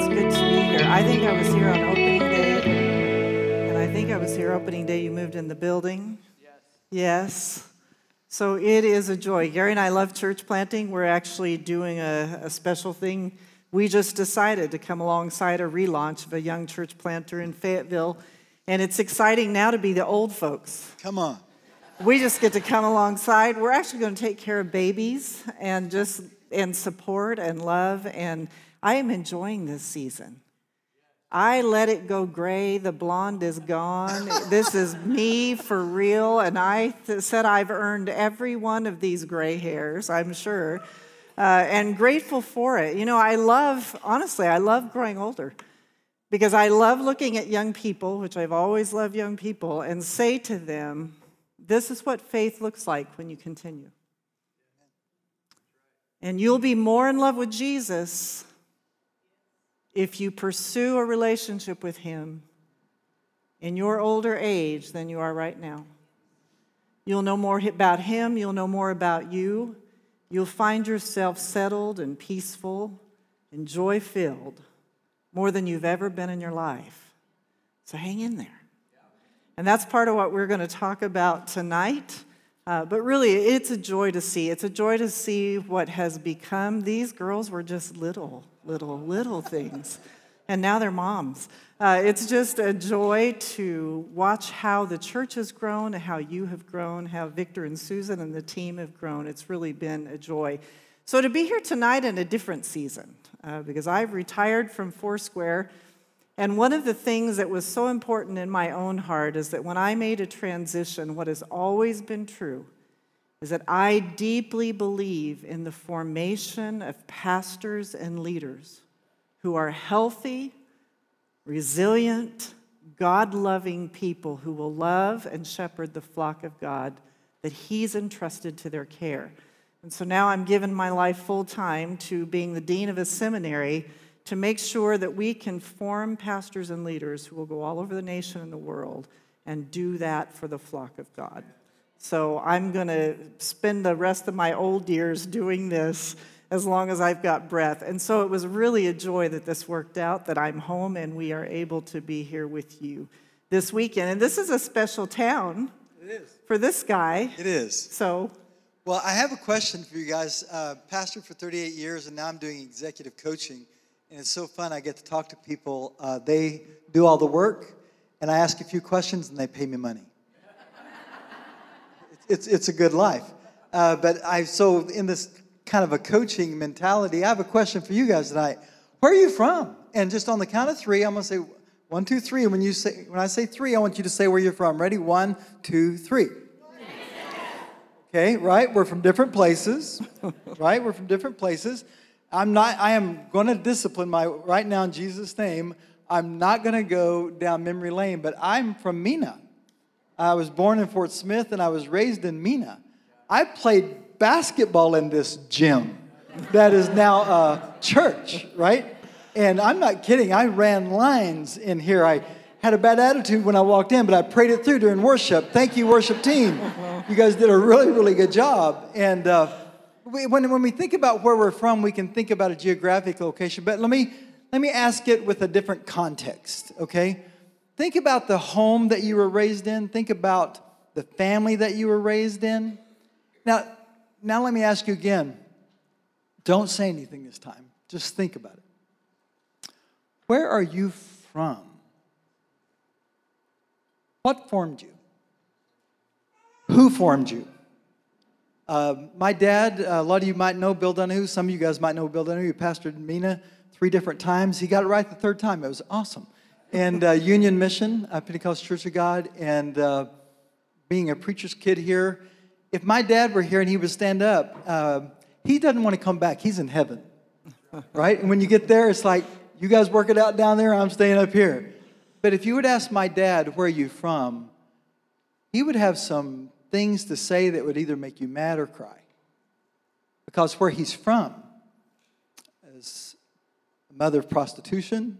it's good to be here. I think I was here on opening day, and I think I was here opening day. You moved in the building. Yes. Yes. So it is a joy. Gary and I love church planting. We're actually doing a, a special thing. We just decided to come alongside a relaunch of a young church planter in Fayetteville, and it's exciting now to be the old folks. Come on. We just get to come alongside. We're actually going to take care of babies and just and support and love and I am enjoying this season. I let it go gray. The blonde is gone. this is me for real. And I th- said I've earned every one of these gray hairs, I'm sure, uh, and grateful for it. You know, I love, honestly, I love growing older because I love looking at young people, which I've always loved young people, and say to them, this is what faith looks like when you continue. And you'll be more in love with Jesus if you pursue a relationship with Him in your older age than you are right now. You'll know more about Him, you'll know more about you. You'll find yourself settled and peaceful and joy filled more than you've ever been in your life. So hang in there. And that's part of what we're going to talk about tonight. Uh, but really, it's a joy to see. It's a joy to see what has become. These girls were just little little, little things. And now they're moms. Uh, it's just a joy to watch how the church has grown, how you have grown, how Victor and Susan and the team have grown. It's really been a joy. So, to be here tonight in a different season, uh, because I've retired from Foursquare, and one of the things that was so important in my own heart is that when I made a transition, what has always been true is that I deeply believe in the formation of pastors and leaders who are healthy, resilient, God loving people who will love and shepherd the flock of God that He's entrusted to their care. And so now I'm giving my life full time to being the dean of a seminary to make sure that we can form pastors and leaders who will go all over the nation and the world and do that for the flock of God. So I'm going to spend the rest of my old years doing this as long as I've got breath. And so it was really a joy that this worked out, that I'm home and we are able to be here with you this weekend. And this is a special town. It is. For this guy. It is. So. Well, I have a question for you guys. Uh, pastor for 38 years, and now I'm doing executive coaching. And it's so fun. I get to talk to people. Uh, they do all the work, and I ask a few questions, and they pay me money it's, it's a good life. Uh, but I, so in this kind of a coaching mentality, I have a question for you guys tonight. Where are you from? And just on the count of three, I'm to say one, two, three. And when you say, when I say three, I want you to say where you're from. Ready? One, two, three. Okay, right? We're from different places, right? We're from different places. I'm not, I am going to discipline my, right now in Jesus' name, I'm not going to go down memory lane, but I'm from Mena. I was born in Fort Smith and I was raised in Mena. I played basketball in this gym that is now a church, right? And I'm not kidding. I ran lines in here. I had a bad attitude when I walked in, but I prayed it through during worship. Thank you, worship team. You guys did a really, really good job. And uh, we, when, when we think about where we're from, we can think about a geographic location. But let me, let me ask it with a different context, okay? Think about the home that you were raised in. Think about the family that you were raised in. Now, now let me ask you again. Don't say anything this time. Just think about it. Where are you from? What formed you? Who formed you? Uh, my dad, uh, a lot of you might know Bill Donahue. Some of you guys might know Bill Donahue. He pastored Mena three different times. He got it right the third time. It was awesome and uh, Union Mission, uh, Pentecost Church of God, and uh, being a preacher's kid here. If my dad were here and he would stand up, uh, he doesn't want to come back. He's in heaven, right? And when you get there, it's like, you guys work it out down there, I'm staying up here. But if you would ask my dad, where are you from? He would have some things to say that would either make you mad or cry. Because where he's from is a mother of prostitution,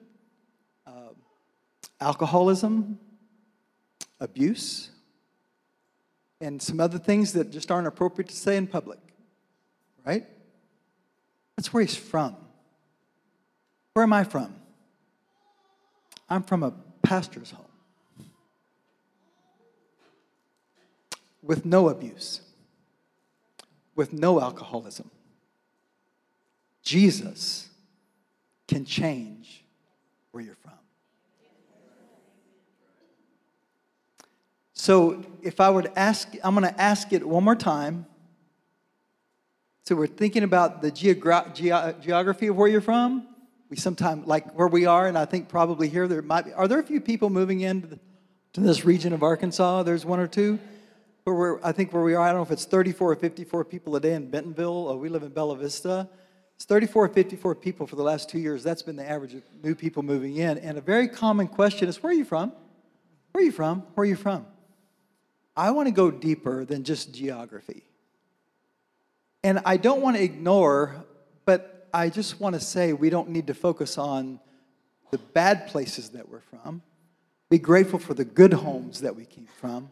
uh, alcoholism, abuse, and some other things that just aren't appropriate to say in public, right? That's where he's from. Where am I from? I'm from a pastor's home with no abuse, with no alcoholism. Jesus can change where you're from. So if I were to ask, I'm going to ask it one more time. So we're thinking about the geogra- ge- geography of where you're from. We sometimes like where we are, and I think probably here there might be. Are there a few people moving into the, to this region of Arkansas? There's one or two. But we're, I think where we are, I don't know if it's 34 or 54 people a day in Bentonville. Uh, we live in Bella Vista. It's 34 or 54 people for the last two years. That's been the average of new people moving in. And a very common question is, where are you from? Where are you from? Where are you from? I want to go deeper than just geography. And I don't want to ignore, but I just want to say we don't need to focus on the bad places that we're from. Be grateful for the good homes that we came from.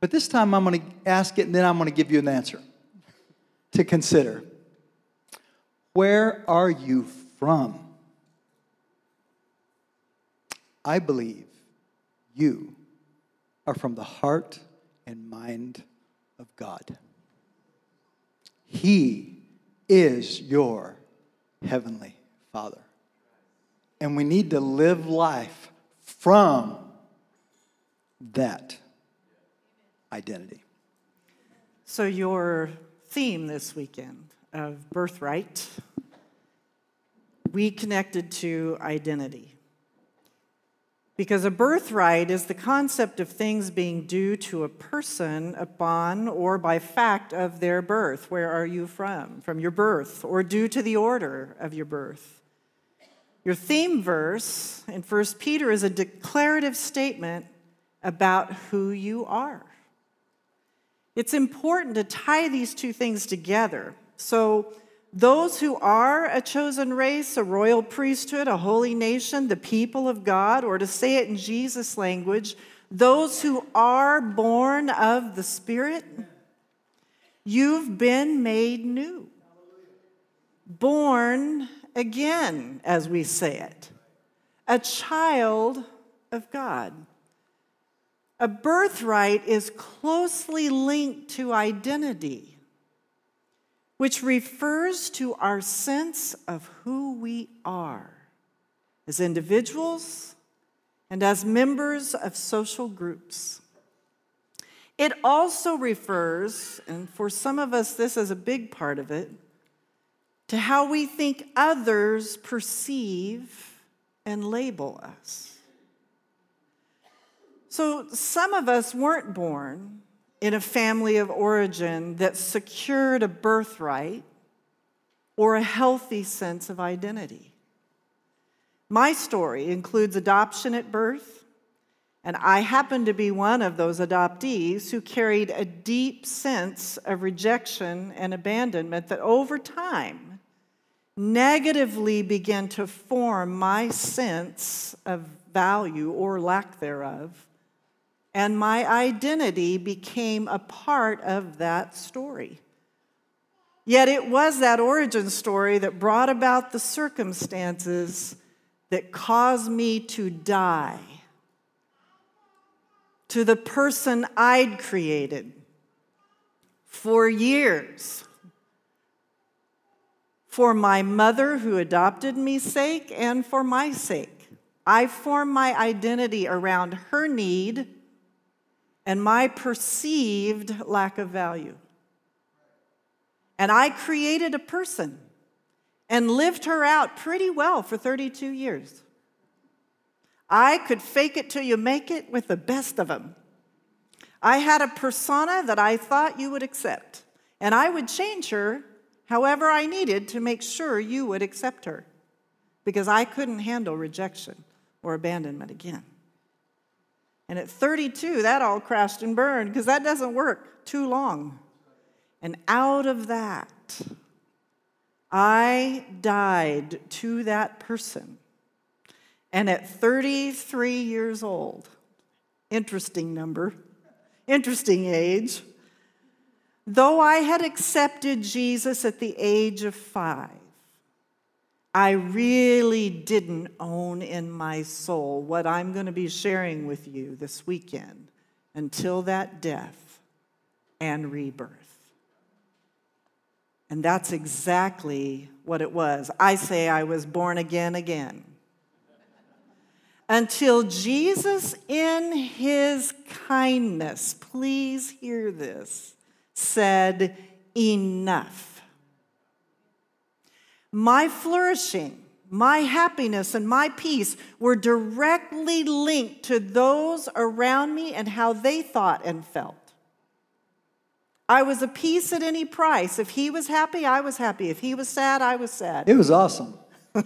But this time I'm going to ask it and then I'm going to give you an answer to consider. Where are you from? I believe you are from the heart and mind of God. He is your heavenly Father. And we need to live life from that identity. So, your theme this weekend of birthright, we connected to identity. Because a birthright is the concept of things being due to a person upon or by fact of their birth. Where are you from? From your birth, or due to the order of your birth. Your theme verse in 1 Peter is a declarative statement about who you are. It's important to tie these two things together. So, those who are a chosen race, a royal priesthood, a holy nation, the people of God, or to say it in Jesus' language, those who are born of the Spirit, you've been made new. Born again, as we say it, a child of God. A birthright is closely linked to identity which refers to our sense of who we are as individuals and as members of social groups. It also refers, and for some of us, this is a big part of it, to how we think others perceive and label us. So, some of us weren't born in a family of origin that secured a birthright or a healthy sense of identity. My story includes adoption at birth, and I happen to be one of those adoptees who carried a deep sense of rejection and abandonment that over time negatively began to form my sense of value or lack thereof and my identity became a part of that story. Yet it was that origin story that brought about the circumstances that caused me to die to the person I'd created for years. For my mother who adopted me sake and for my sake. I formed my identity around her need and my perceived lack of value. And I created a person and lived her out pretty well for 32 years. I could fake it till you make it with the best of them. I had a persona that I thought you would accept, and I would change her however I needed to make sure you would accept her because I couldn't handle rejection or abandonment again. And at 32, that all crashed and burned because that doesn't work too long. And out of that, I died to that person. And at 33 years old, interesting number, interesting age, though I had accepted Jesus at the age of five, I really didn't own in my soul what I'm going to be sharing with you this weekend until that death and rebirth. And that's exactly what it was. I say I was born again again. Until Jesus, in his kindness, please hear this, said, Enough my flourishing, my happiness, and my peace were directly linked to those around me and how they thought and felt. I was a peace at any price. If he was happy, I was happy. If he was sad, I was sad. It was awesome.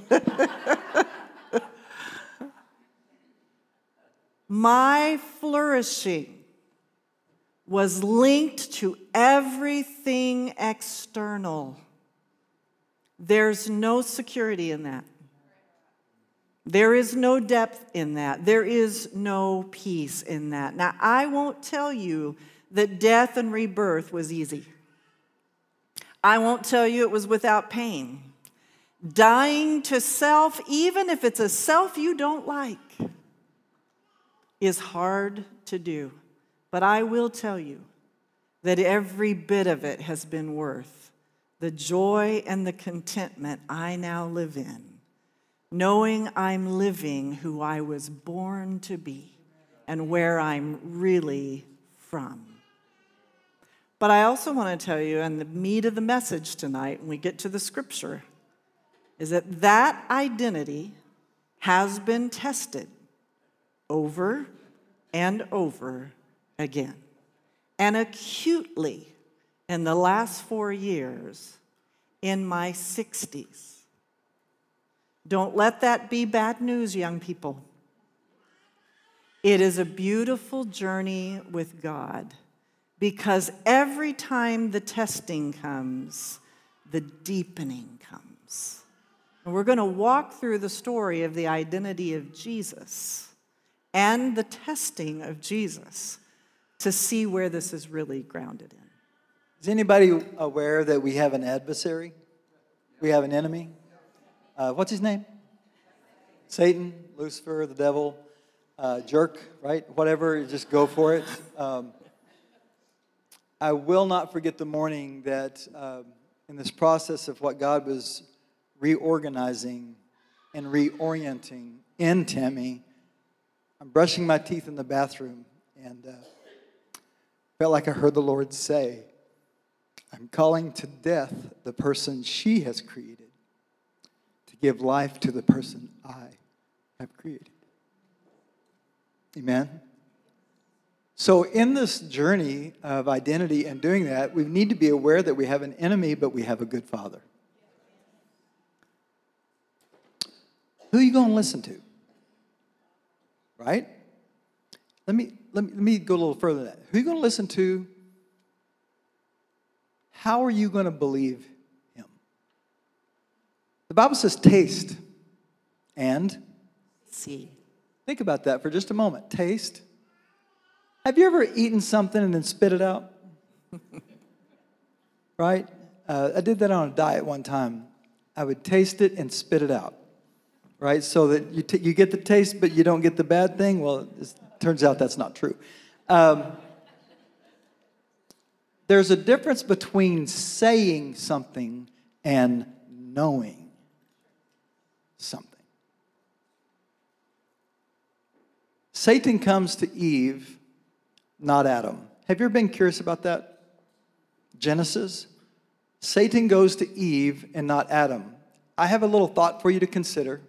My flourishing was linked to everything external. There's no security in that. There is no depth in that. There is no peace in that. Now, I won't tell you that death and rebirth was easy. I won't tell you it was without pain. Dying to self, even if it's a self you don't like, is hard to do. But I will tell you that every bit of it has been worth the joy and the contentment I now live in, knowing I'm living who I was born to be and where I'm really from. But I also want to tell you, and the meat of the message tonight, when we get to the scripture, is that that identity has been tested over and over again. And acutely in the last four years in my 60s. Don't let that be bad news, young people. It is a beautiful journey with God because every time the testing comes, the deepening comes. And we're going to walk through the story of the identity of Jesus and the testing of Jesus to see where this is really grounded in. Is anybody aware that we have an adversary? We have an enemy? Uh, what's his name? Satan, Lucifer, the devil, uh, jerk, right? Whatever, just go for it. Um, I will not forget the morning that um, in this process of what God was reorganizing and reorienting in Tammy, I'm brushing my teeth in the bathroom and uh, felt like I heard the Lord say, I'm calling to death the person she has created to give life to the person I have created. Amen? So, in this journey of identity and doing that, we need to be aware that we have an enemy, but we have a good father. Who are you going to listen to? Right? Let me, let me, let me go a little further than that. Who are you going to listen to how are you going to believe him? The Bible says, taste and see. Think about that for just a moment. Taste. Have you ever eaten something and then spit it out? right? Uh, I did that on a diet one time. I would taste it and spit it out, right? So that you, t- you get the taste, but you don't get the bad thing. Well, it turns out that's not true. Um, there's a difference between saying something and knowing something. Satan comes to Eve, not Adam. Have you ever been curious about that? Genesis. Satan goes to Eve and not Adam. I have a little thought for you to consider.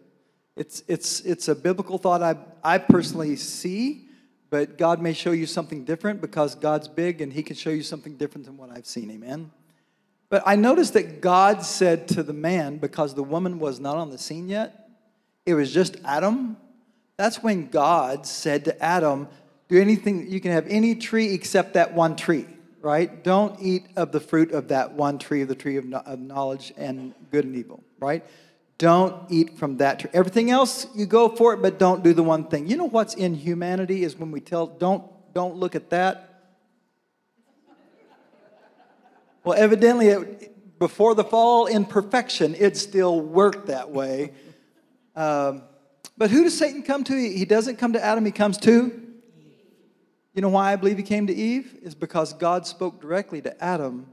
It's, it's, it's a biblical thought I, I personally see but God may show you something different because God's big and He can show you something different than what I've seen. Amen. But I noticed that God said to the man, because the woman was not on the scene yet, it was just Adam. That's when God said to Adam, Do anything, you can have any tree except that one tree, right? Don't eat of the fruit of that one tree, of the tree of knowledge and good and evil, right? Don't eat from that tree. Everything else, you go for it, but don't do the one thing. You know what's in humanity is when we tell, don't, don't look at that. Well, evidently, it, before the fall in perfection, it still worked that way. Um, but who does Satan come to? He doesn't come to Adam, he comes to. You know why I believe he came to Eve? Is because God spoke directly to Adam.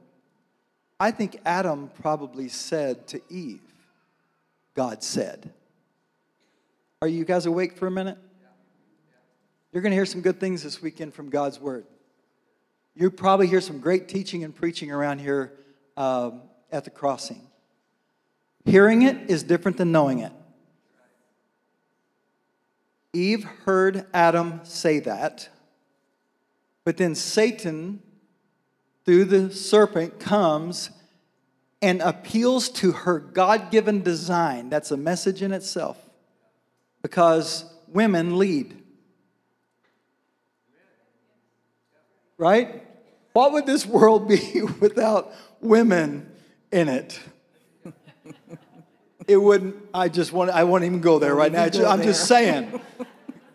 I think Adam probably said to Eve, God said. Are you guys awake for a minute? You're going to hear some good things this weekend from God's Word. You probably hear some great teaching and preaching around here um, at the crossing. Hearing it is different than knowing it. Eve heard Adam say that, but then Satan, through the serpent, comes and appeals to her God given design. That's a message in itself because women lead. Right? What would this world be without women in it? It wouldn't, I just want, I won't even go there right now. I'm just saying.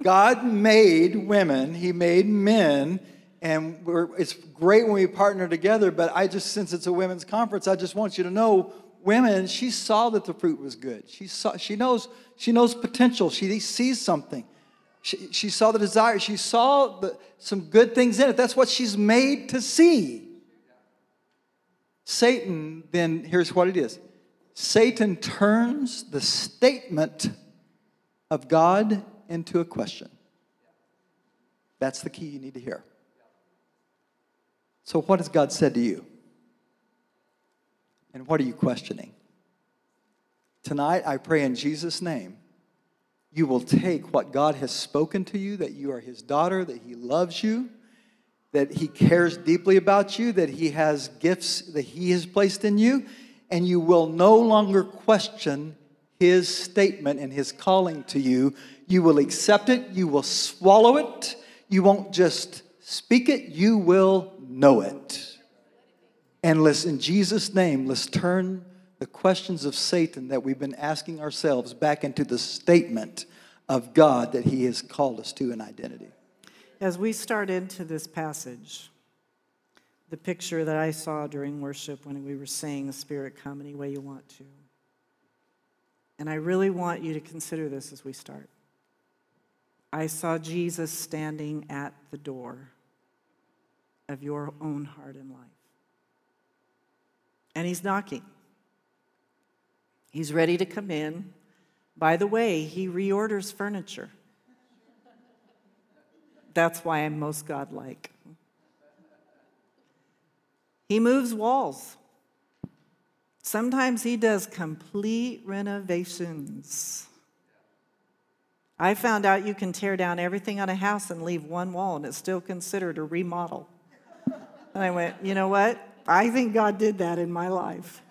God made women, He made men, and it's great when we partner together, but I just, since it's a women's conference, I just want you to know women, she saw that the fruit was good. She, saw, she, knows, she knows potential, she sees something. She, she saw the desire, she saw the, some good things in it. That's what she's made to see. Satan, then, here's what it is Satan turns the statement of God into a question. That's the key you need to hear. So, what has God said to you? And what are you questioning? Tonight, I pray in Jesus' name, you will take what God has spoken to you that you are His daughter, that He loves you, that He cares deeply about you, that He has gifts that He has placed in you, and you will no longer question His statement and His calling to you. You will accept it, you will swallow it, you won't just speak it, you will know it. And let's, in Jesus' name, let's turn the questions of Satan that we've been asking ourselves back into the statement of God that He has called us to in identity. As we start into this passage, the picture that I saw during worship when we were saying, The Spirit come any way you want to. And I really want you to consider this as we start. I saw Jesus standing at the door of your own heart and life. And he's knocking. He's ready to come in. By the way, he reorders furniture. That's why I'm most godlike. He moves walls. Sometimes he does complete renovations. I found out you can tear down everything on a house and leave one wall, and it's still considered a remodel. And I went, you know what? I think God did that in my life.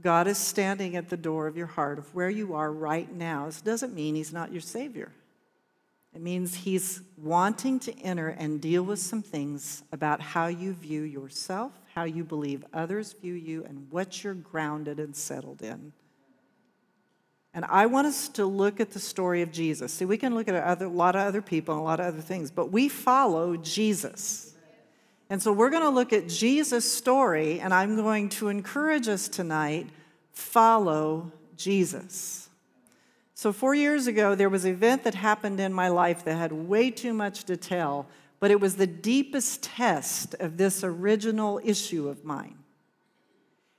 God is standing at the door of your heart, of where you are right now. This doesn't mean He's not your Savior. It means He's wanting to enter and deal with some things about how you view yourself, how you believe others view you, and what you're grounded and settled in. And I want us to look at the story of Jesus. See, we can look at other, a lot of other people and a lot of other things, but we follow Jesus. And so we're going to look at Jesus' story, and I'm going to encourage us tonight follow Jesus. So, four years ago, there was an event that happened in my life that had way too much to tell, but it was the deepest test of this original issue of mine.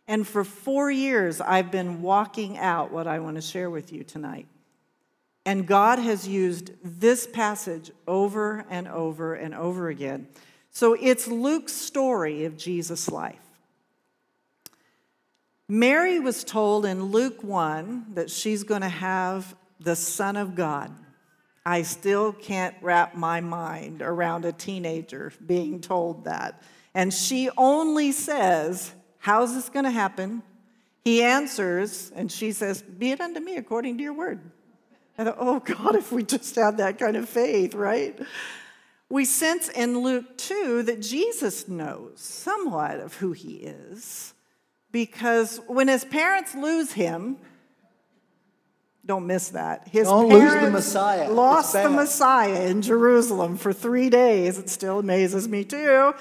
And for four years, I've been walking out what I want to share with you tonight. And God has used this passage over and over and over again. So it's Luke's story of Jesus' life. Mary was told in Luke 1 that she's going to have the Son of God. I still can't wrap my mind around a teenager being told that. And she only says, How's this going to happen? He answers, and she says, Be it unto me according to your word. I thought, oh God, if we just had that kind of faith, right? We sense in Luke 2 that Jesus knows somewhat of who he is because when his parents lose him, don't miss that. His don't parents lose the Messiah. lost the Messiah in Jerusalem for three days. It still amazes me too.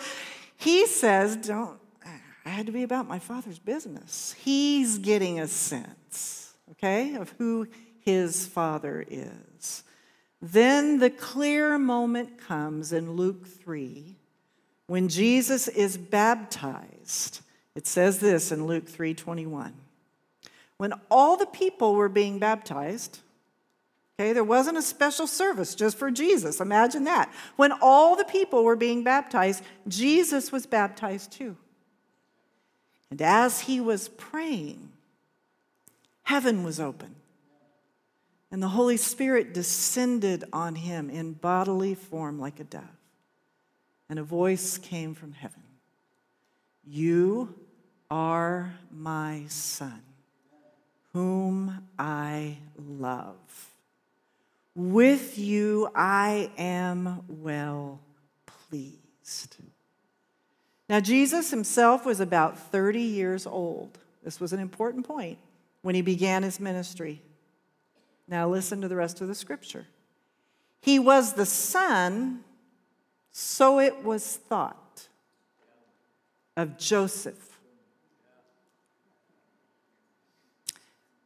He says, Don't I had to be about my father's business. He's getting a sense, okay, of who his father is. Then the clear moment comes in Luke 3 when Jesus is baptized. It says this in Luke 3:21. When all the people were being baptized, Okay, there wasn't a special service just for Jesus. Imagine that. When all the people were being baptized, Jesus was baptized too. And as he was praying, heaven was open. And the Holy Spirit descended on him in bodily form like a dove. And a voice came from heaven You are my son, whom I love. With you I am well pleased. Now, Jesus himself was about 30 years old. This was an important point when he began his ministry. Now, listen to the rest of the scripture. He was the son, so it was thought, of Joseph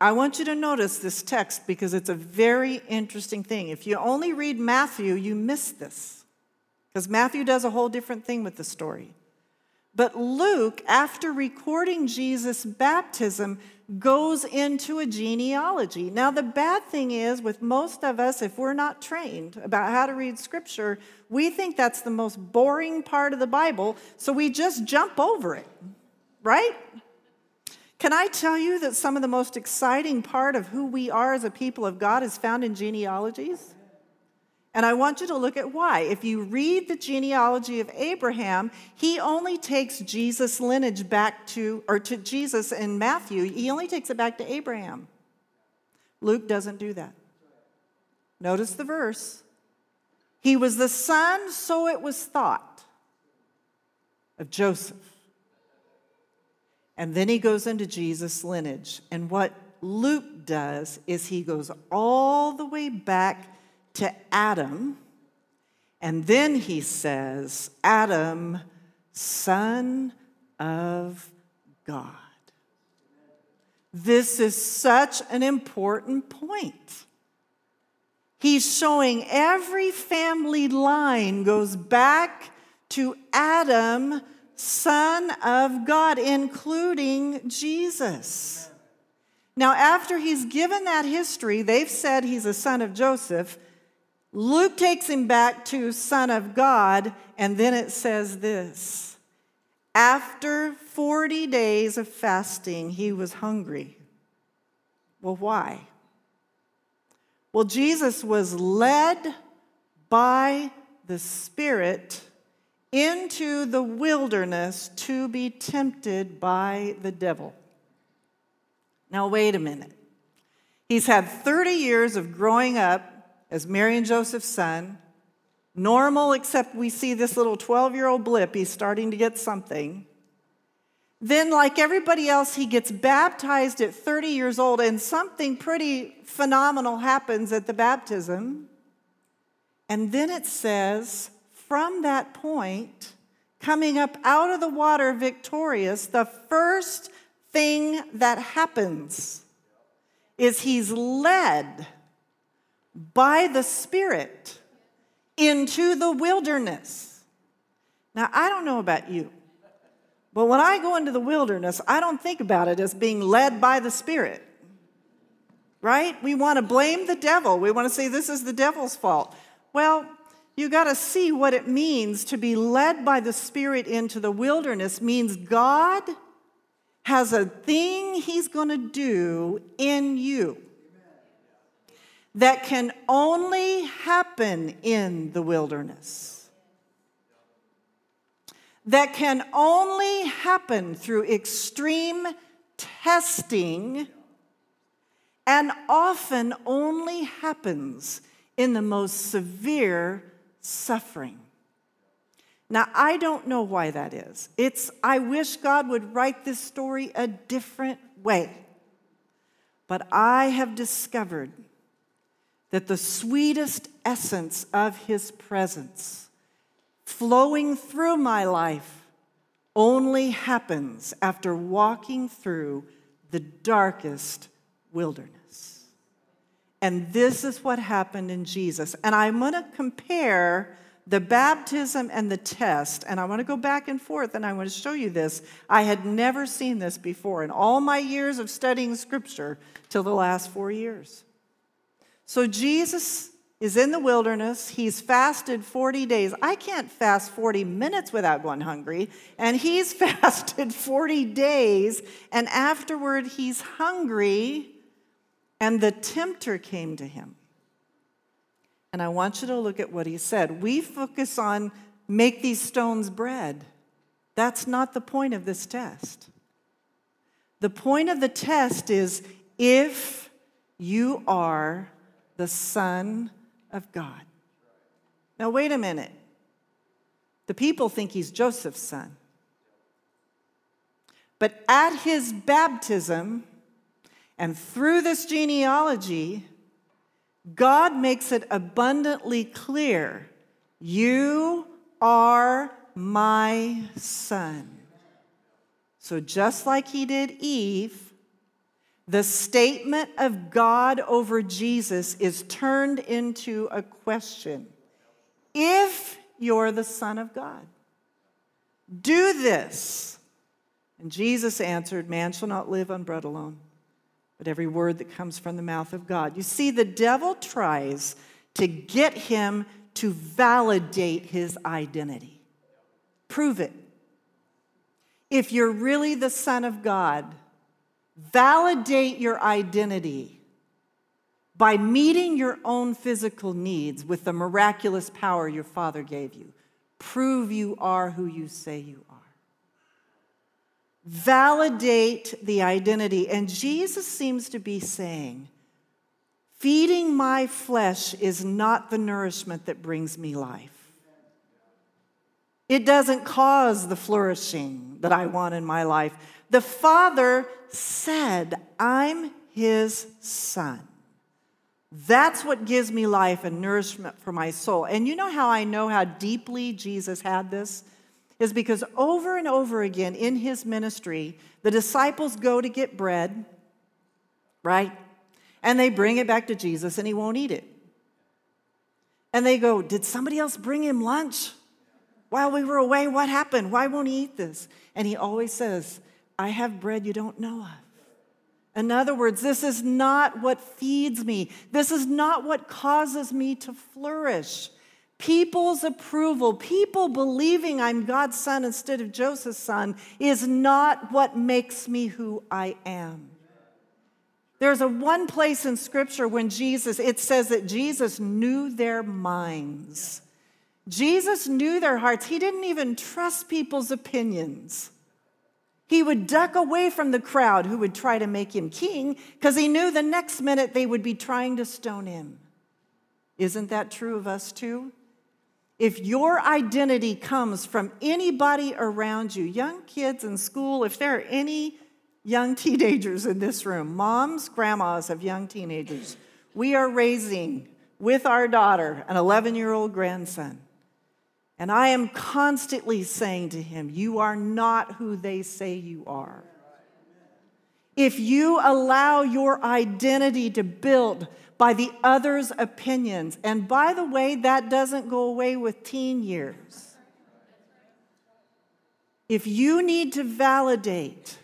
I want you to notice this text because it's a very interesting thing. If you only read Matthew, you miss this because Matthew does a whole different thing with the story. But Luke, after recording Jesus' baptism, goes into a genealogy. Now, the bad thing is, with most of us, if we're not trained about how to read scripture, we think that's the most boring part of the Bible, so we just jump over it, right? Can I tell you that some of the most exciting part of who we are as a people of God is found in genealogies? And I want you to look at why. If you read the genealogy of Abraham, he only takes Jesus' lineage back to, or to Jesus in Matthew, he only takes it back to Abraham. Luke doesn't do that. Notice the verse. He was the son, so it was thought, of Joseph. And then he goes into Jesus' lineage. And what Luke does is he goes all the way back to Adam. And then he says, Adam, son of God. This is such an important point. He's showing every family line goes back to Adam Son of God, including Jesus. Now, after he's given that history, they've said he's a son of Joseph. Luke takes him back to Son of God, and then it says this After 40 days of fasting, he was hungry. Well, why? Well, Jesus was led by the Spirit into the wilderness to be tempted by the devil. Now, wait a minute. He's had 30 years of growing up as Mary and Joseph's son, normal, except we see this little 12 year old blip. He's starting to get something. Then, like everybody else, he gets baptized at 30 years old, and something pretty phenomenal happens at the baptism. And then it says, from that point, coming up out of the water victorious, the first thing that happens is he's led by the Spirit into the wilderness. Now, I don't know about you, but when I go into the wilderness, I don't think about it as being led by the Spirit. Right? We want to blame the devil. We want to say this is the devil's fault. Well, you got to see what it means to be led by the Spirit into the wilderness means God has a thing He's going to do in you that can only happen in the wilderness. That can only happen through extreme testing and often only happens in the most severe suffering. Now, I don't know why that is. It's, I wish God would write this story a different way. But I have discovered that the sweetest essence of His presence flowing through my life only happens after walking through the darkest wilderness. And this is what happened in Jesus. And I'm going to compare the baptism and the test, and I want to go back and forth and I want to show you this. I had never seen this before in all my years of studying scripture till the last four years. So Jesus is in the wilderness. He's fasted 40 days. I can't fast 40 minutes without going hungry. And he's fasted 40 days. And afterward, he's hungry. And the tempter came to him. And I want you to look at what he said. We focus on make these stones bread. That's not the point of this test. The point of the test is if you are the Son of God. Now, wait a minute. The people think he's Joseph's son. But at his baptism and through this genealogy, God makes it abundantly clear you are my son. So, just like he did Eve, the statement of God over Jesus is turned into a question If you're the Son of God, do this. And Jesus answered, Man shall not live on bread alone but every word that comes from the mouth of God. You see, the devil tries to get him to validate his identity. Prove it. If you're really the Son of God, validate your identity by meeting your own physical needs with the miraculous power your Father gave you. Prove you are who you say you are validate the identity. And Jesus seems to be saying, feeding my flesh is not the nourishment that brings me life. It doesn't cause the flourishing that I want in my life. The Father said, I'm his son. That's what gives me life and nourishment for my soul. And you know how I know how deeply Jesus had this? is because over and over again in his ministry, the disciples go to get bread, right? And they bring it back to Jesus and he won't eat it. And they go, Did somebody else bring him lunch while we were away? What happened? Why won't he eat this? And he always says, I have bread you don't know of. In other words, this is not what feeds me. This is not what causes me to flourish. People's approval, people believing I'm God's son instead of Joseph's son, is not what makes me who I am. There's a one place in scripture when Jesus, it says that Jesus knew their minds. Jesus knew their hearts. He didn't even trust people's opinions. He would duck away from the crowd who would try to make him king because he knew the next minute they would be trying to stone him. Isn't that true of us too? If your identity comes from anybody around you, young kids in school, if there are any young teenagers in this room, moms, grandmas of young teenagers, we are raising with our daughter an 11 year old grandson. And I am constantly saying to him, You are not who they say you are. If you allow your identity to build by the other's opinions. And by the way, that doesn't go away with teen years. If you need to validate,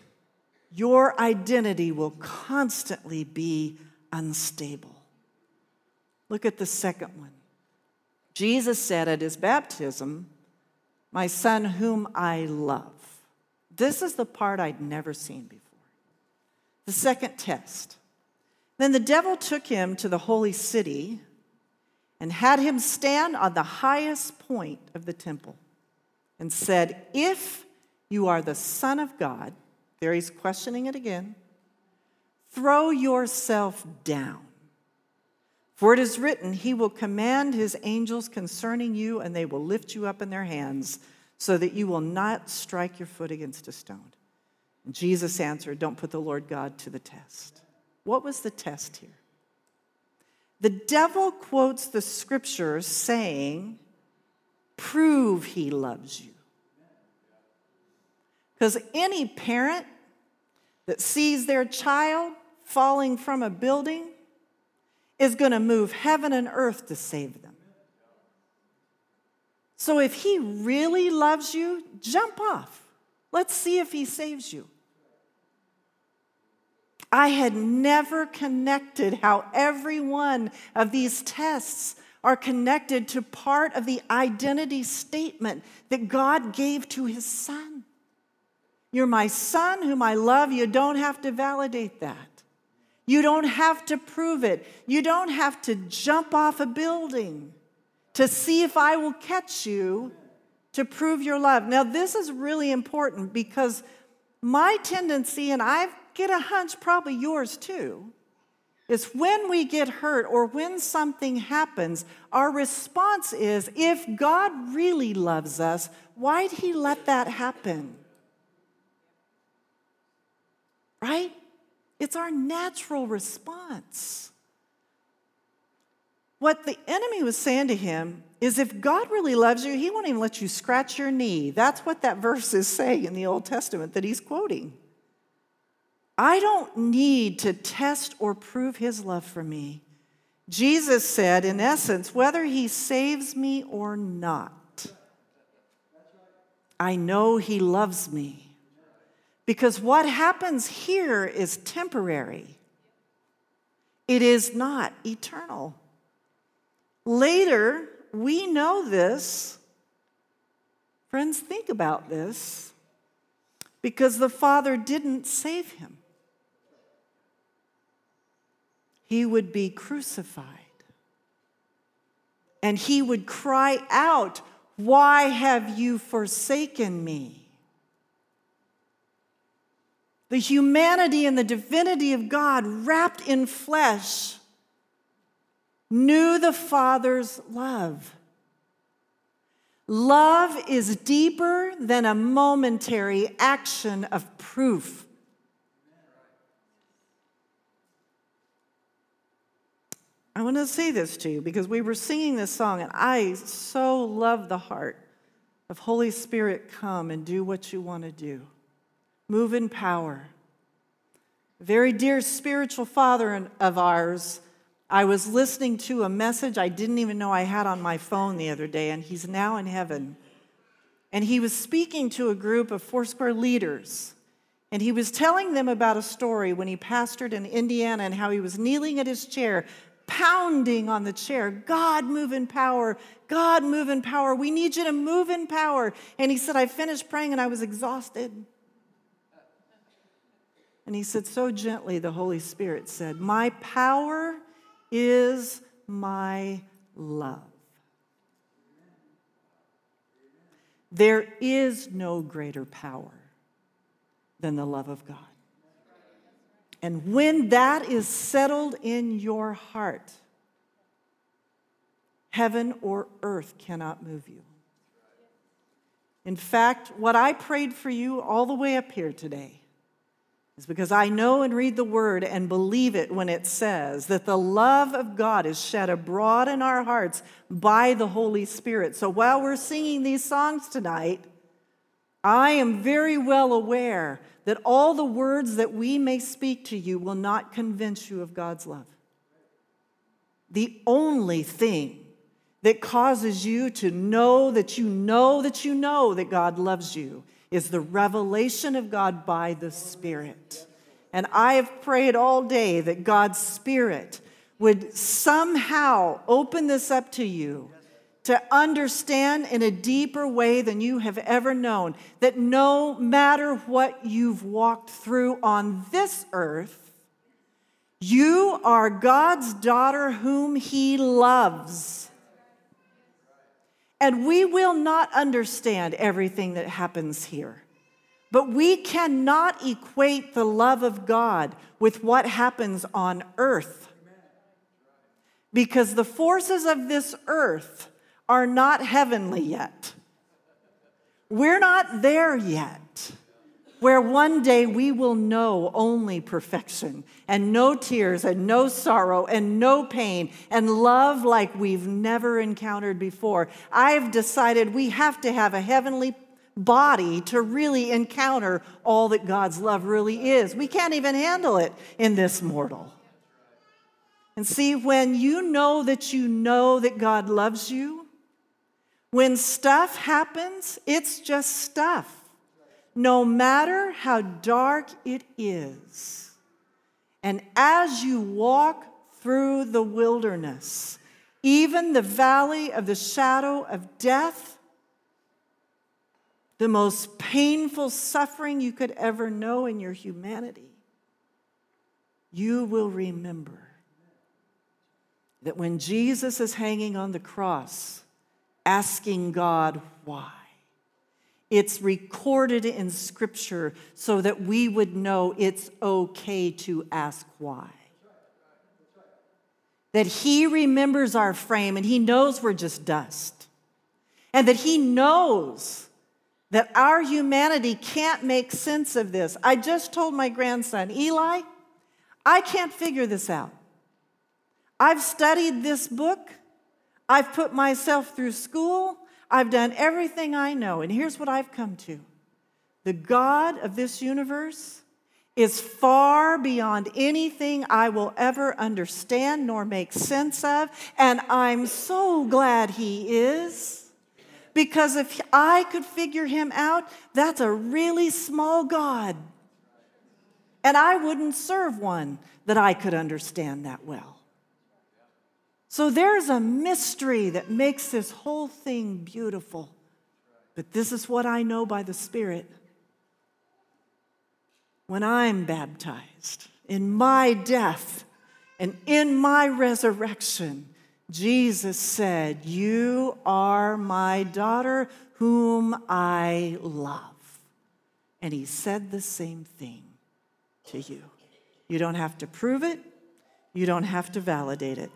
your identity will constantly be unstable. Look at the second one. Jesus said at his baptism, My son, whom I love. This is the part I'd never seen before. The second test. Then the devil took him to the holy city and had him stand on the highest point of the temple and said, If you are the Son of God, there he's questioning it again, throw yourself down. For it is written, He will command His angels concerning you, and they will lift you up in their hands, so that you will not strike your foot against a stone. And Jesus answered, Don't put the Lord God to the test. What was the test here? The devil quotes the scriptures saying, Prove he loves you. Because any parent that sees their child falling from a building is going to move heaven and earth to save them. So if he really loves you, jump off. Let's see if he saves you. I had never connected how every one of these tests are connected to part of the identity statement that God gave to his son. You're my son whom I love. You don't have to validate that. You don't have to prove it. You don't have to jump off a building to see if I will catch you to prove your love. Now, this is really important because my tendency, and I get a hunch, probably yours too, is when we get hurt or when something happens, our response is if God really loves us, why'd He let that happen? Right? It's our natural response. What the enemy was saying to him is if God really loves you, he won't even let you scratch your knee. That's what that verse is saying in the Old Testament that he's quoting. I don't need to test or prove his love for me. Jesus said, in essence, whether he saves me or not, I know he loves me. Because what happens here is temporary, it is not eternal. Later, we know this. Friends, think about this because the Father didn't save him he would be crucified. And he would cry out, Why have you forsaken me? The humanity and the divinity of God wrapped in flesh knew the Father's love. Love is deeper than a momentary action of proof. I want to say this to you because we were singing this song, and I so love the heart of Holy Spirit, come and do what you want to do. Move in power. Very dear spiritual father of ours, I was listening to a message I didn't even know I had on my phone the other day, and he's now in heaven. And he was speaking to a group of Foursquare leaders. And he was telling them about a story when he pastored in Indiana and how he was kneeling at his chair pounding on the chair. God, move in power. God, move in power. We need you to move in power. And he said, I finished praying and I was exhausted. And he said, so gently, the Holy Spirit said, My power is my love. There is no greater power than the love of God. And when that is settled in your heart, heaven or earth cannot move you. In fact, what I prayed for you all the way up here today is because I know and read the word and believe it when it says that the love of God is shed abroad in our hearts by the Holy Spirit. So while we're singing these songs tonight, I am very well aware that all the words that we may speak to you will not convince you of God's love. The only thing that causes you to know that you know that you know that God loves you is the revelation of God by the Spirit. And I have prayed all day that God's Spirit would somehow open this up to you to understand in a deeper way than you have ever known that no matter what you've walked through on this earth, you are God's daughter whom He loves. And we will not understand everything that happens here. But we cannot equate the love of God with what happens on earth. Because the forces of this earth are not heavenly yet. We're not there yet, where one day we will know only perfection and no tears and no sorrow and no pain and love like we've never encountered before. I've decided we have to have a heavenly body to really encounter all that God's love really is. We can't even handle it in this mortal. And see, when you know that you know that God loves you, when stuff happens, it's just stuff, no matter how dark it is. And as you walk through the wilderness, even the valley of the shadow of death, the most painful suffering you could ever know in your humanity, you will remember that when Jesus is hanging on the cross, asking God why, it's recorded in Scripture so that we would know it's okay to ask why. That He remembers our frame and He knows we're just dust. And that He knows that our humanity can't make sense of this. I just told my grandson, Eli, I can't figure this out. I've studied this book. I've put myself through school. I've done everything I know. And here's what I've come to the God of this universe is far beyond anything I will ever understand nor make sense of. And I'm so glad He is. Because if I could figure Him out, that's a really small God. And I wouldn't serve one that I could understand that well. So there's a mystery that makes this whole thing beautiful. But this is what I know by the Spirit. When I'm baptized, in my death and in my resurrection, Jesus said, You are my daughter whom I love. And he said the same thing to you. You don't have to prove it, you don't have to validate it.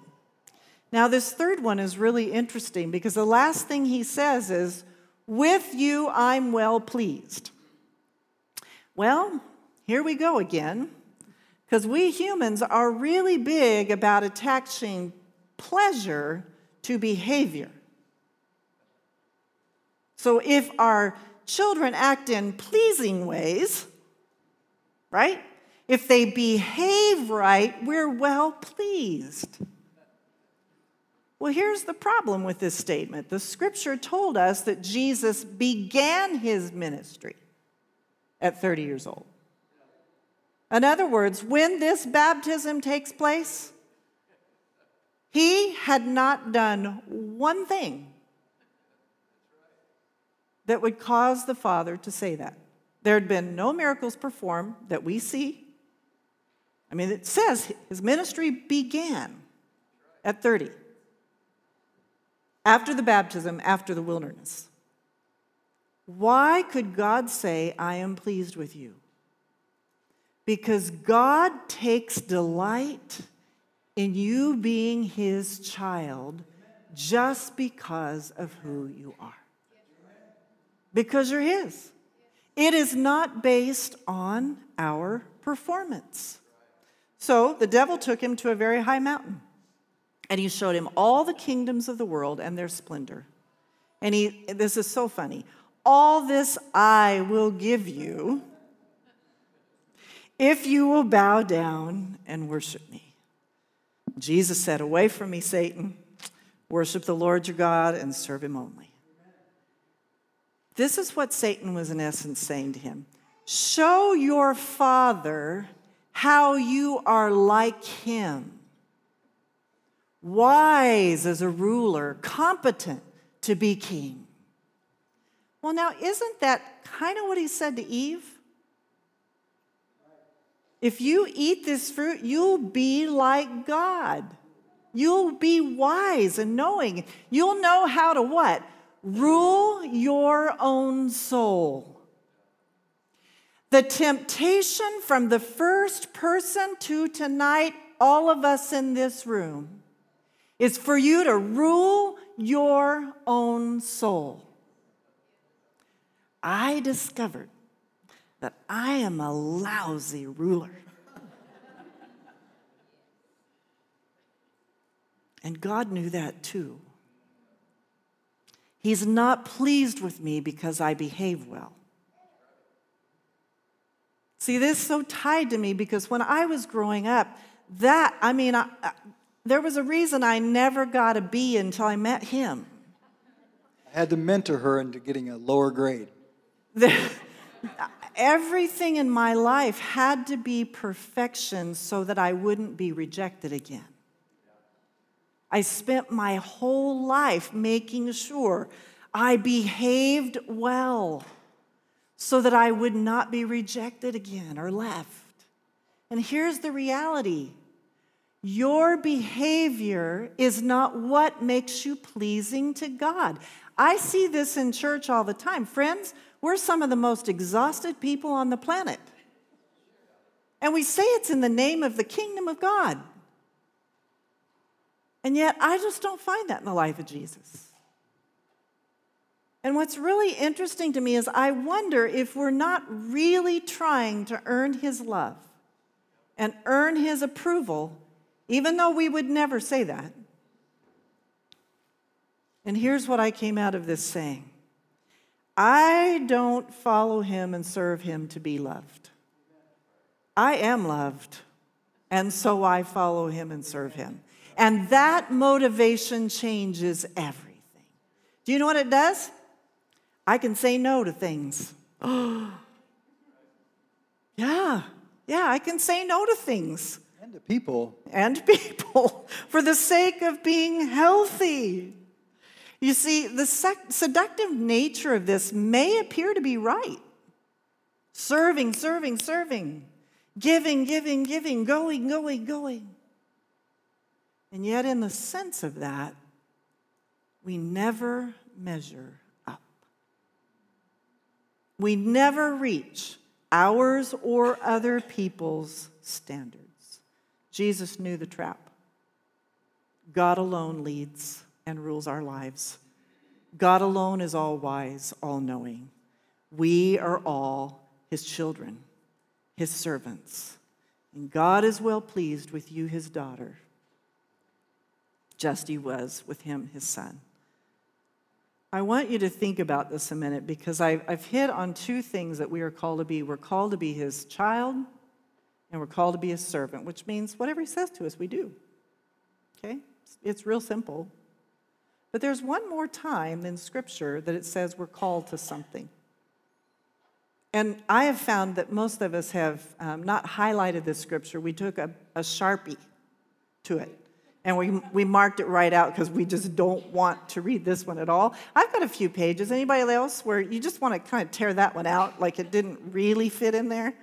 Now, this third one is really interesting because the last thing he says is, With you I'm well pleased. Well, here we go again, because we humans are really big about attaching pleasure to behavior. So if our children act in pleasing ways, right? If they behave right, we're well pleased. Well, here's the problem with this statement. The scripture told us that Jesus began his ministry at 30 years old. In other words, when this baptism takes place, he had not done one thing that would cause the Father to say that. There had been no miracles performed that we see. I mean, it says his ministry began at 30 after the baptism, after the wilderness. Why could God say, I am pleased with you? Because God takes delight in you being his child just because of who you are. Because you're his. It is not based on our performance. So the devil took him to a very high mountain. And he showed him all the kingdoms of the world and their splendor. And he, this is so funny. All this I will give you if you will bow down and worship me. Jesus said, Away from me, Satan. Worship the Lord your God and serve him only. This is what Satan was, in essence, saying to him Show your father how you are like him wise as a ruler, competent to be king. Well, now, isn't that kind of what he said to Eve? If you eat this fruit, you'll be like God. You'll be wise and knowing. You'll know how to what? Rule your own soul. The temptation from the first person to tonight, all of us in this room, is for you to rule your own soul. I discovered that I am a lousy ruler. and God knew that too. He's not pleased with me because I behave well. See, this is so tied to me because when I was growing up, that, I mean, I, I, there was a reason I never got a B until I met him. I had to mentor her into getting a lower grade. everything in my life had to be perfection so that I wouldn't be rejected again. I spent my whole life making sure I behaved well so that I would not be rejected again or left. And here's the reality your behavior is not what makes you pleasing to God. I see this in church all the time. Friends, we're some of the most exhausted people on the planet. And we say it's in the name of the kingdom of God. And yet, I just don't find that in the life of Jesus. And what's really interesting to me is I wonder if we're not really trying to earn his love and earn his approval, even though we would never say that. And here's what I came out of this saying I don't follow him and serve him to be loved. I am loved, and so I follow him and serve him. And that motivation changes everything. Do you know what it does? I can say no to things. yeah, yeah, I can say no to things. And to people. And people for the sake of being healthy. You see, the seductive nature of this may appear to be right. Serving, serving, serving, giving, giving, giving, going, going, going. And yet, in the sense of that, we never measure up. We never reach ours or other people's standards. Jesus knew the trap. God alone leads and rules our lives. God alone is all wise, all knowing. We are all his children, his servants. And God is well pleased with you, his daughter, just he was with him, his son. I want you to think about this a minute because I've, I've hit on two things that we are called to be. We're called to be his child, and we're called to be a servant, which means whatever he says to us, we do. Okay? It's real simple. But there's one more time in Scripture that it says we're called to something. And I have found that most of us have um, not highlighted this scripture. We took a, a Sharpie to it and we, we marked it right out because we just don't want to read this one at all. I've got a few pages. Anybody else where you just want to kind of tear that one out like it didn't really fit in there?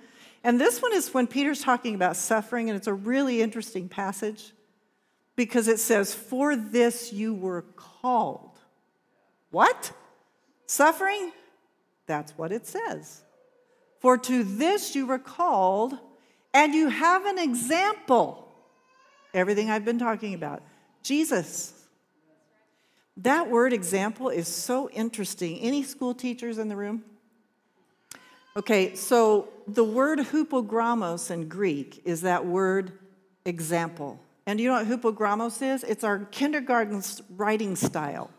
And this one is when Peter's talking about suffering, and it's a really interesting passage because it says, For this you were called. What? Suffering? That's what it says. For to this you were called, and you have an example. Everything I've been talking about. Jesus. That word example is so interesting. Any school teachers in the room? Okay, so the word hupogrammos in Greek is that word example. And you know what hupogrammos is? It's our kindergarten writing style.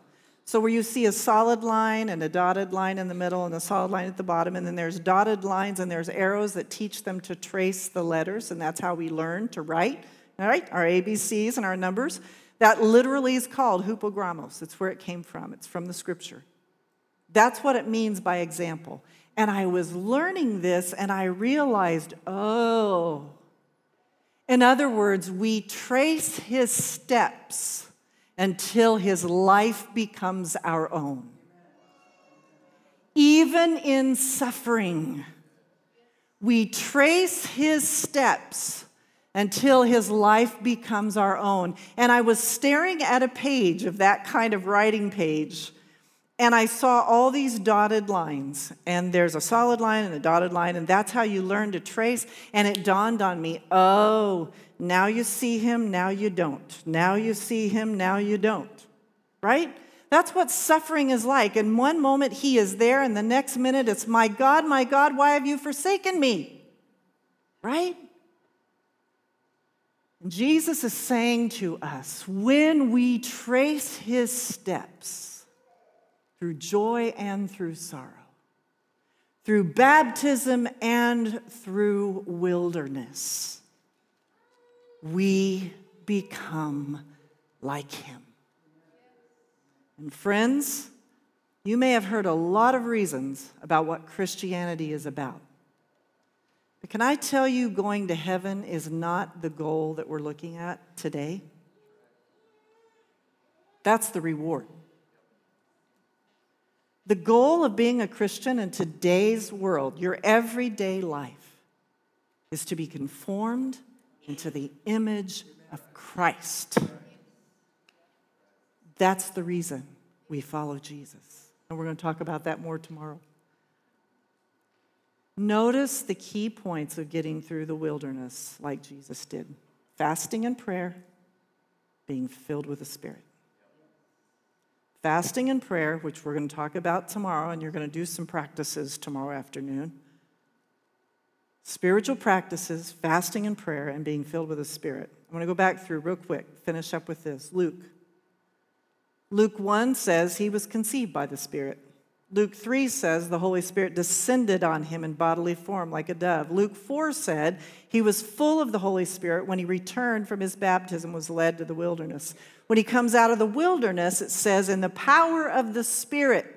So, where you see a solid line and a dotted line in the middle and a solid line at the bottom, and then there's dotted lines and there's arrows that teach them to trace the letters, and that's how we learn to write, all right? Our ABCs and our numbers. That literally is called hupogrammos. It's where it came from, it's from the scripture. That's what it means by example. And I was learning this and I realized, oh, in other words, we trace his steps until his life becomes our own. Even in suffering, we trace his steps until his life becomes our own. And I was staring at a page of that kind of writing page and I saw all these dotted lines, and there's a solid line and a dotted line, and that's how you learn to trace. And it dawned on me oh, now you see him, now you don't. Now you see him, now you don't. Right? That's what suffering is like. In one moment, he is there, and the next minute, it's, My God, my God, why have you forsaken me? Right? Jesus is saying to us when we trace his steps, through joy and through sorrow, through baptism and through wilderness. We become like him. And friends, you may have heard a lot of reasons about what Christianity is about. But can I tell you, going to heaven is not the goal that we're looking at today? That's the reward. The goal of being a Christian in today's world, your everyday life, is to be conformed into the image of Christ. That's the reason we follow Jesus. And we're going to talk about that more tomorrow. Notice the key points of getting through the wilderness like Jesus did fasting and prayer, being filled with the Spirit. Fasting and prayer, which we're going to talk about tomorrow, and you're going to do some practices tomorrow afternoon. Spiritual practices, fasting and prayer, and being filled with the Spirit. I'm going to go back through real quick, finish up with this. Luke. Luke 1 says he was conceived by the Spirit. Luke 3 says the Holy Spirit descended on him in bodily form like a dove. Luke 4 said he was full of the Holy Spirit when he returned from his baptism was led to the wilderness. When he comes out of the wilderness, it says in the power of the Spirit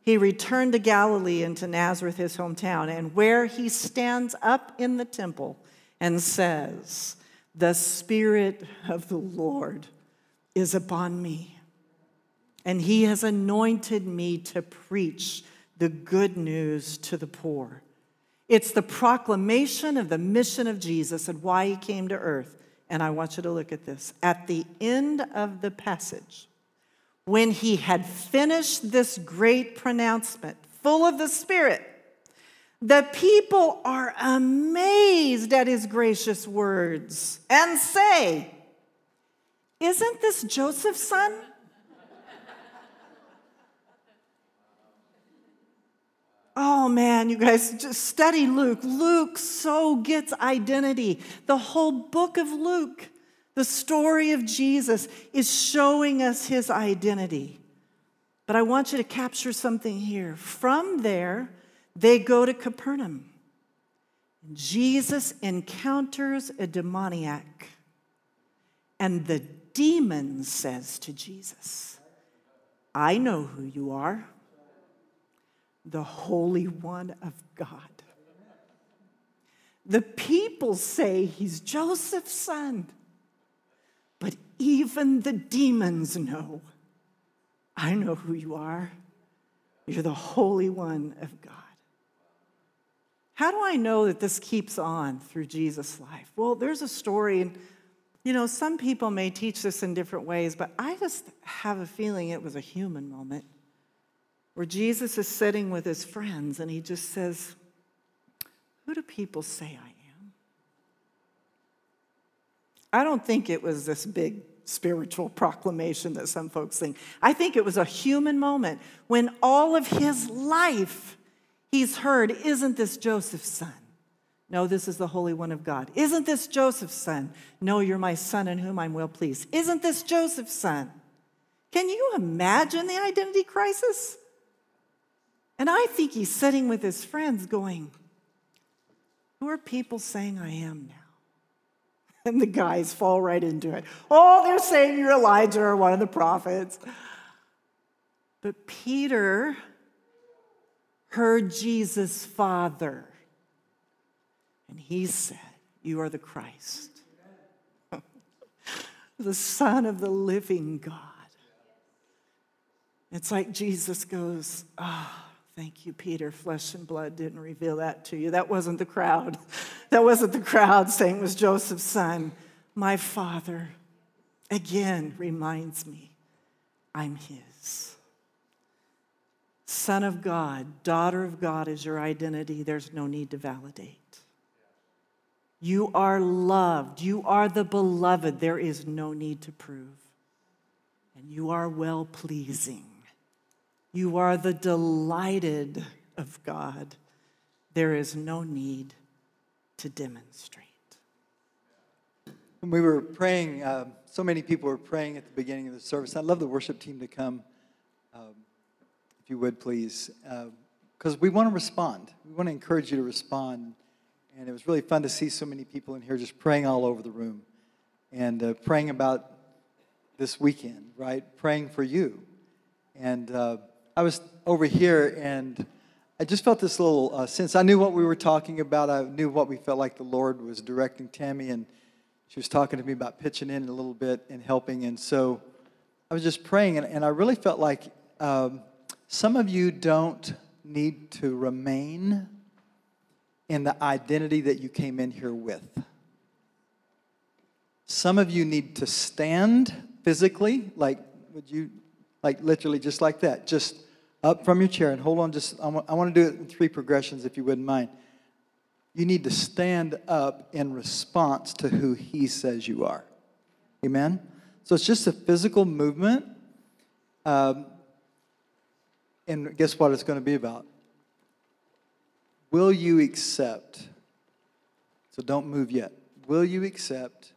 he returned to Galilee and to Nazareth, his hometown, and where he stands up in the temple and says, The Spirit of the Lord is upon me and he has anointed me to preach the good news to the poor. It's the proclamation of the mission of Jesus and why he came to earth. And I want you to look at this. At the end of the passage, when he had finished this great pronouncement, full of the Spirit, the people are amazed at his gracious words and say, Isn't this Joseph's son? Oh man, you guys just study Luke. Luke so gets identity. The whole book of Luke, the story of Jesus, is showing us his identity. But I want you to capture something here. From there, they go to Capernaum. Jesus encounters a demoniac, and the demon says to Jesus, I know who you are the Holy One of God. The people say he's Joseph's son, but even the demons know. I know who you are. You're the Holy One of God. How do I know that this keeps on through Jesus' life? Well, there's a story, and you know, some people may teach this in different ways, but I just have a feeling it was a human moment where Jesus is sitting with his friends and he just says, Who do people say I am? I don't think it was this big spiritual proclamation that some folks think. I think it was a human moment when all of his life he's heard, Isn't this Joseph's son? No, this is the Holy One of God. Isn't this Joseph's son? No, you're my son in whom I'm well pleased. Isn't this Joseph's son? Can you imagine the identity crisis? And I think he's sitting with his friends going, Who are people saying I am now? And the guys fall right into it. Oh, they're saying you're Elijah or one of the prophets. But Peter heard Jesus' father, and he said, You are the Christ, the Son of the living God. It's like Jesus goes, Ah. Oh, Thank you, Peter. Flesh and blood didn't reveal that to you. That wasn't the crowd. That wasn't the crowd saying it was Joseph's son. My father, again, reminds me I'm his. Son of God, daughter of God is your identity. There's no need to validate. You are loved. You are the beloved. There is no need to prove. And you are well pleasing. You are the delighted of God. There is no need to demonstrate. When we were praying, uh, so many people were praying at the beginning of the service. I'd love the worship team to come. Um, if you would please, because we want to respond. We want to encourage you to respond. And it was really fun to see so many people in here just praying all over the room and uh, praying about this weekend, right? Praying for you. And uh, I was over here and I just felt this little uh, sense. I knew what we were talking about. I knew what we felt like the Lord was directing Tammy, and she was talking to me about pitching in a little bit and helping. And so I was just praying, and, and I really felt like um, some of you don't need to remain in the identity that you came in here with. Some of you need to stand physically, like would you, like literally just like that, just up from your chair and hold on. Just I want, I want to do it in three progressions, if you wouldn't mind. You need to stand up in response to who He says you are. Amen. So it's just a physical movement. Um, and guess what it's going to be about? Will you accept? So don't move yet. Will you accept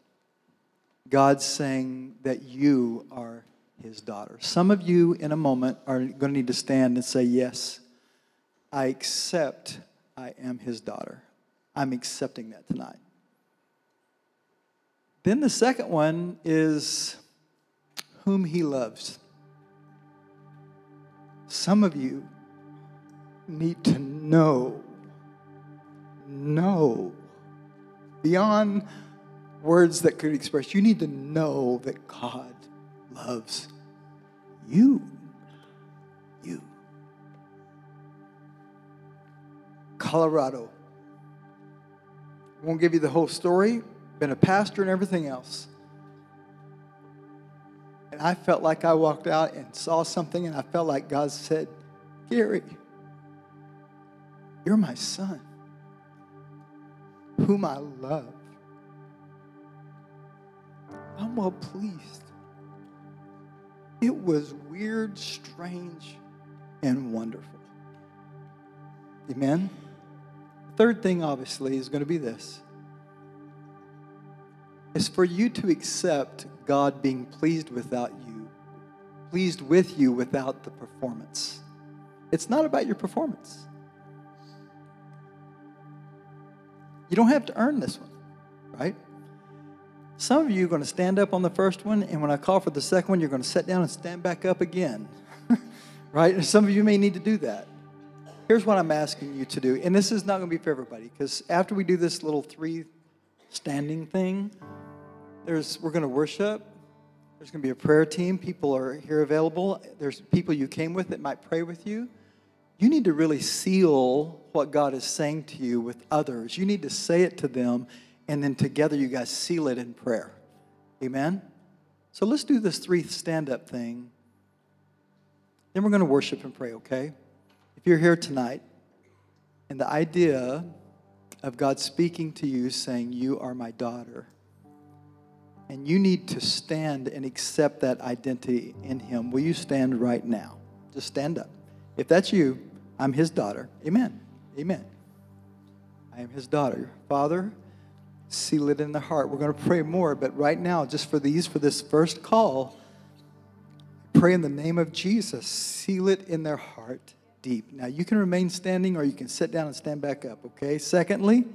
God saying that you are his daughter? Some of you in a moment are going to need to stand and say, Yes, I accept I am his daughter. I'm accepting that tonight. Then the second one is whom he loves. Some of you need to know, know beyond words that could express. You need to know that God loves you. You. Colorado. Won't give you the whole story. Been a pastor and everything else. And I felt like I walked out and saw something, and I felt like God said, Gary, you're my son, whom I love. I'm well pleased. It was weird, strange, and wonderful. Amen? Third thing, obviously, is going to be this is for you to accept God being pleased without you, pleased with you without the performance. It's not about your performance. You don't have to earn this one, right? Some of you are going to stand up on the first one, and when I call for the second one, you're going to sit down and stand back up again, right? And some of you may need to do that. Here's what I'm asking you to do, and this is not going to be for everybody, because after we do this little three standing thing, there's we're going to worship. There's going to be a prayer team. People are here available. There's people you came with that might pray with you. You need to really seal what God is saying to you with others. You need to say it to them and then together you guys seal it in prayer. Amen? So let's do this three stand up thing. Then we're going to worship and pray, okay? If you're here tonight and the idea of God speaking to you saying, You are my daughter, and you need to stand and accept that identity in Him, will you stand right now? Just stand up. If that's you, I'm His daughter. Amen. Amen. I am His daughter. Father, seal it in the heart. We're going to pray more, but right now, just for these, for this first call, pray in the name of Jesus. Seal it in their heart deep. Now, you can remain standing or you can sit down and stand back up, okay? Secondly,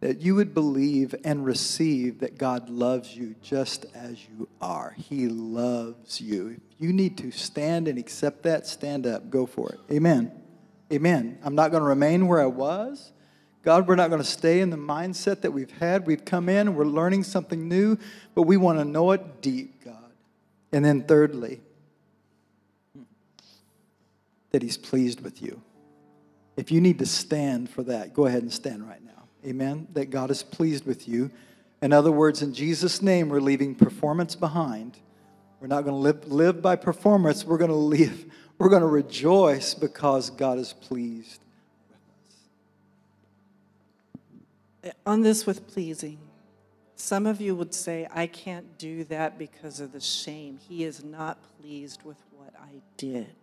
that you would believe and receive that God loves you just as you are. He loves you. If you need to stand and accept that, stand up. Go for it. Amen. Amen. I'm not going to remain where I was. God, we're not going to stay in the mindset that we've had. We've come in we're learning something new, but we want to know it deep, God. And then, thirdly, that He's pleased with you. If you need to stand for that, go ahead and stand right now. Amen. That God is pleased with you. In other words, in Jesus' name, we're leaving performance behind. We're not going to live, live by performance. We're going to live, we're going to rejoice because God is pleased. On this with pleasing, some of you would say, I can't do that because of the shame. He is not pleased with what I did.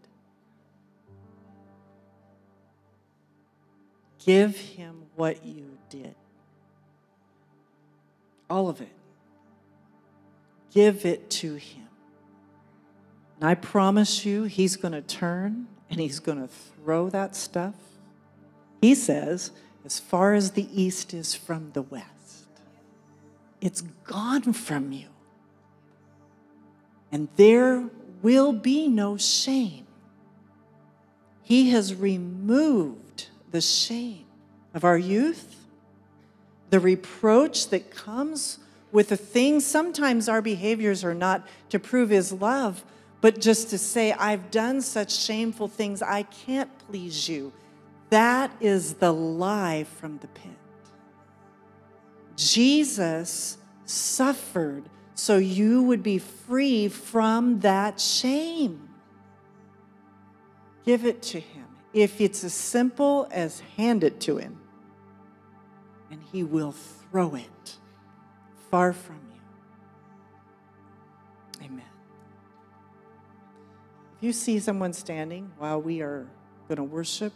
Give him what you did. All of it. Give it to him. And I promise you, he's going to turn and he's going to throw that stuff. He says, as far as the east is from the west, it's gone from you. And there will be no shame. He has removed the shame of our youth, the reproach that comes with the things. Sometimes our behaviors are not to prove His love, but just to say, I've done such shameful things, I can't please you. That is the lie from the pit. Jesus suffered so you would be free from that shame. Give it to Him. If it's as simple as hand it to Him, and He will throw it far from you. Amen. If you see someone standing while we are going to worship,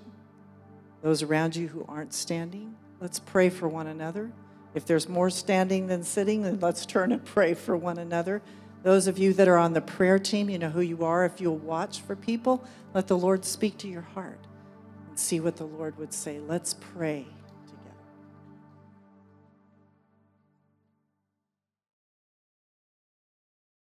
those around you who aren't standing, let's pray for one another. If there's more standing than sitting, then let's turn and pray for one another. Those of you that are on the prayer team, you know who you are. If you'll watch for people, let the Lord speak to your heart and see what the Lord would say. Let's pray.